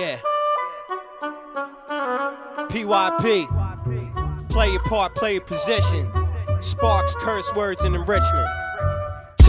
Yeah. PYP. Play your part, play your position. Sparx, curse words, and enrichment.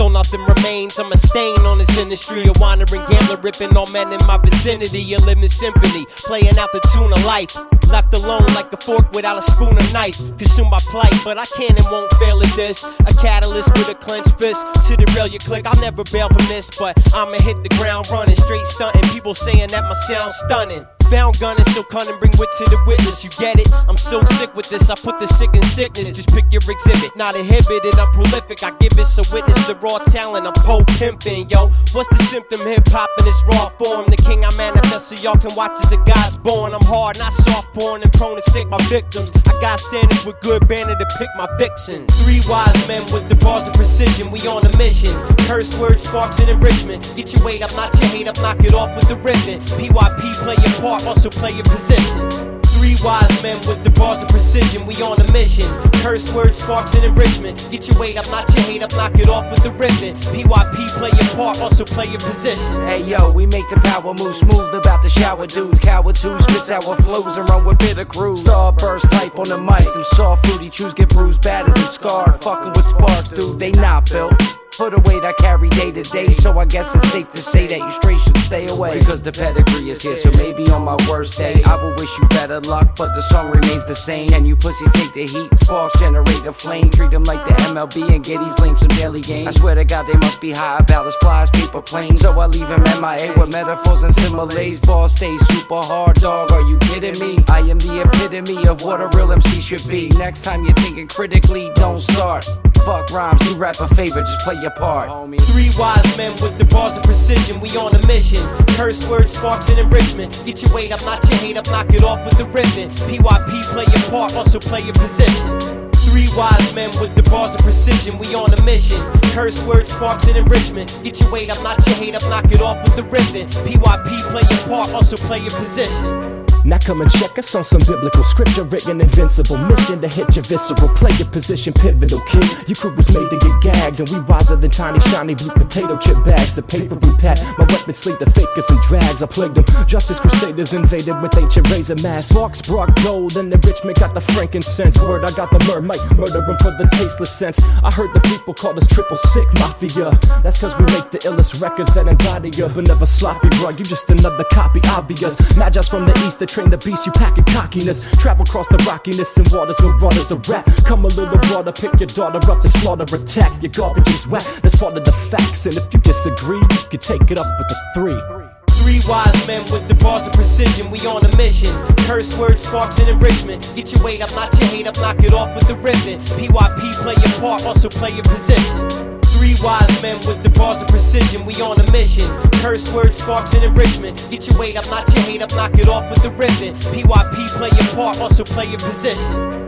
Till nothing remains, I'm a stain on this industry. A wandering gambler ripping all men in my vicinity. A living symphony, playing out the tune of life. Left alone like a fork without a spoon or knife. Consume my plight, but I can and won't fail at this. A catalyst with a clenched fist. To the rail you click, I'll never bail from this. But I'ma hit the ground running, straight stunting. People saying that my sound's stunning. Found gunning, so cunning, bring wit to the witness. You get it? I'm so sick with this. I put the sick in sickness. Just pick your exhibit. Not inhibited, I'm prolific. I give it so witness the raw talent. I'm pole pimping, yo. What's the symptom? Hip hop in its raw form. The king I manifest so y'all can watch as a God's born. I'm hard, not soft born, and prone to stick my victims. I got standards with good banner to pick my vixen. Three wise men with the bars of precision. We on a mission. Curse words, Sparx, and enrichment. Get your weight up, not your hate up, knock it off with the ribbon. PYP play your part also play your position. Three wise men with the bars of precision, we on a mission. Curse words, Sparx, and enrichment. Get your weight up, not your hate up, knock it off with the ribbon. PYP, play your part, also play your position. Hey yo, we make the power move smooth about the shower dudes. Coward two spits our flows and run with bitter crews. Starburst type on the mic, them soft fruity chews get bruised, battered and scarred. Fucking with Sparx, dude, they not built. For the weight I carry day to day, so I guess it's safe to say that you straight should stay away. Because the pedigree is here, so maybe on my worst day, I will wish you better luck, but the song remains the same. And you pussies take the heat, Sparx generate a flame. Treat them like the MLB and get these lame some daily games. I swear to God, they must be high about as fly as paper planes. So I leave him MIA with metaphors and similes. Ball stays super hard, dog. Are you kidding me? I am the epitome of what a real MC should be. Next time you're thinking critically, don't start. Fuck rhymes, you rap a favor, just play your part. Three wise men with the bars of precision, we on a mission. Curse words, Sparx, and enrichment. Get your weight up, not your hate up, knock it off with the ribbon. PYP, play your part, also play your position. Three wise men with the bars of precision, we on a mission. Curse words, Sparx, and enrichment. Get your weight up, not your hate up, knock it off with the ribbon. PYP, play your part, also play your position. Now come and check us on some biblical scripture written invincible mission to hit your visceral play your position pivotal kid. Your crew was made to get gagged and we wiser than tiny shiny blue potato chip bags. The paper we pat my weapons sleep the fakers and drags. I plagued them justice crusaders invaded with ancient razor masks. Sparx brought gold and enrichment got the frankincense. Word I got the mermaid murder them for the tasteless sense. I heard the people call us triple sick mafia. That's cause we make the illest records that embody ya. But never sloppy bro. you just another copy obvious. Magi's from the east that train the beast, you packing cockiness. Travel across the rockiness and waters where waters a rap. Come a little broader, pick your daughter up and slaughter attack. Your garbage is whack, that's part of the facts. And if you disagree, you can take it up with the three. Three wise men with the bars of precision, we on a mission. Curse words, Sparx, and enrichment. Get your weight up, not your hate up, knock it off with the ribbon. PYP, play your part, also play your position. Three wise men with the bars of precision, we on a mission. Curse words, Sparx, and enrichment. Get your weight up, not your hate up, knock it off with the ribbon. PYP, play your part, also play your position.